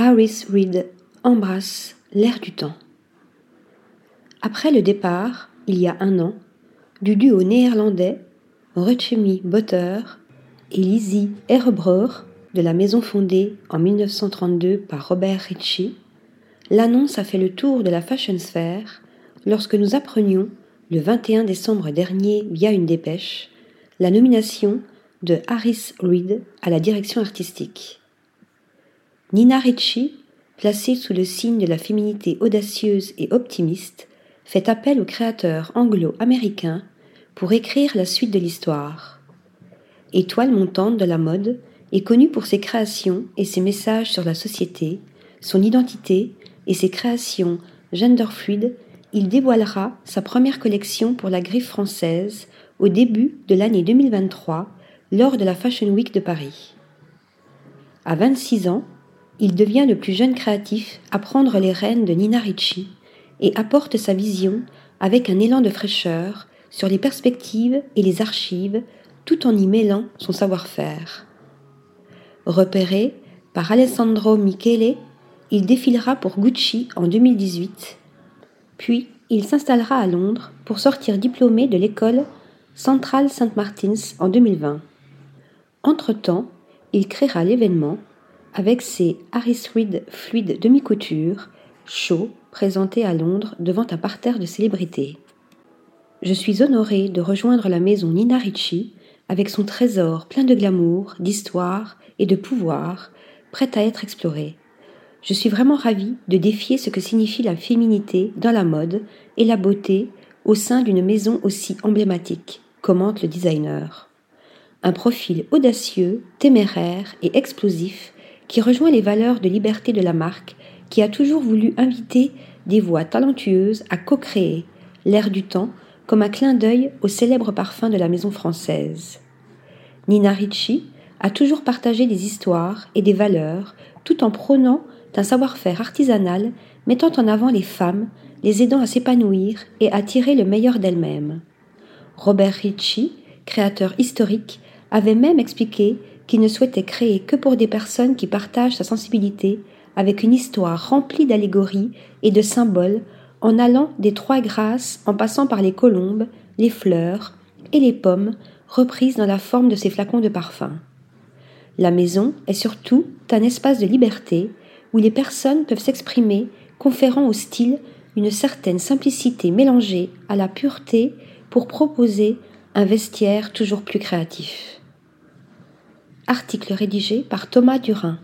Harris Reed embrasse l'air du temps. Après le départ, il y a un an, du duo néerlandais Rutschemi Botter et Lizzie Erebreur de la maison fondée en 1932 par Robert Ritchie, l'annonce a fait le tour de la fashion sphère lorsque nous apprenions, le 21 décembre dernier via une dépêche, la nomination de Harris Reed à la direction artistique. Nina Ricci, placée sous le signe de la féminité audacieuse et optimiste, fait appel au créateur anglo-américain pour écrire la suite de l'histoire. Étoile montante de la mode, est connue pour ses créations et ses messages sur la société, son identité et ses créations genderfluides, il dévoilera sa première collection pour la griffe française au début de l'année 2023 lors de la Fashion Week de Paris. À 26 ans, il devient le plus jeune créatif à prendre les rênes de Nina Ricci et apporte sa vision avec un élan de fraîcheur sur les perspectives et les archives tout en y mêlant son savoir-faire. Repéré par Alessandro Michele, il défilera pour Gucci en 2018. Puis, il s'installera à Londres pour sortir diplômé de l'école Central St. Martins en 2020. Entre-temps, il créera l'événement avec ses Harris Reed fluides demi-couture, chaud, présentés à Londres devant un parterre de célébrités. Je suis honorée de rejoindre la maison Nina Ricci avec son trésor plein de glamour, d'histoire et de pouvoir, prêt à être exploré. Je suis vraiment ravie de défier ce que signifie la féminité dans la mode et la beauté au sein d'une maison aussi emblématique, commente le designer. Un profil audacieux, téméraire et explosif qui rejoint les valeurs de liberté de la marque qui a toujours voulu inviter des voix talentueuses à co-créer l'air du temps comme un clin d'œil au célèbre parfum de la maison française. Nina Ricci a toujours partagé des histoires et des valeurs tout en prônant d'un savoir-faire artisanal mettant en avant les femmes, les aidant à s'épanouir et à tirer le meilleur d'elles-mêmes. Robert Ricci, créateur historique, avait même expliqué qu'il ne souhaitait créer que pour des personnes qui partagent sa sensibilité avec une histoire remplie d'allégories et de symboles en allant des trois grâces en passant par les colombes, les fleurs et les pommes reprises dans la forme de ses flacons de parfum. La maison est surtout un espace de liberté où les personnes peuvent s'exprimer, conférant au style une certaine simplicité mélangée à la pureté pour proposer un vestiaire toujours plus créatif. Article rédigé par Thomas Durin.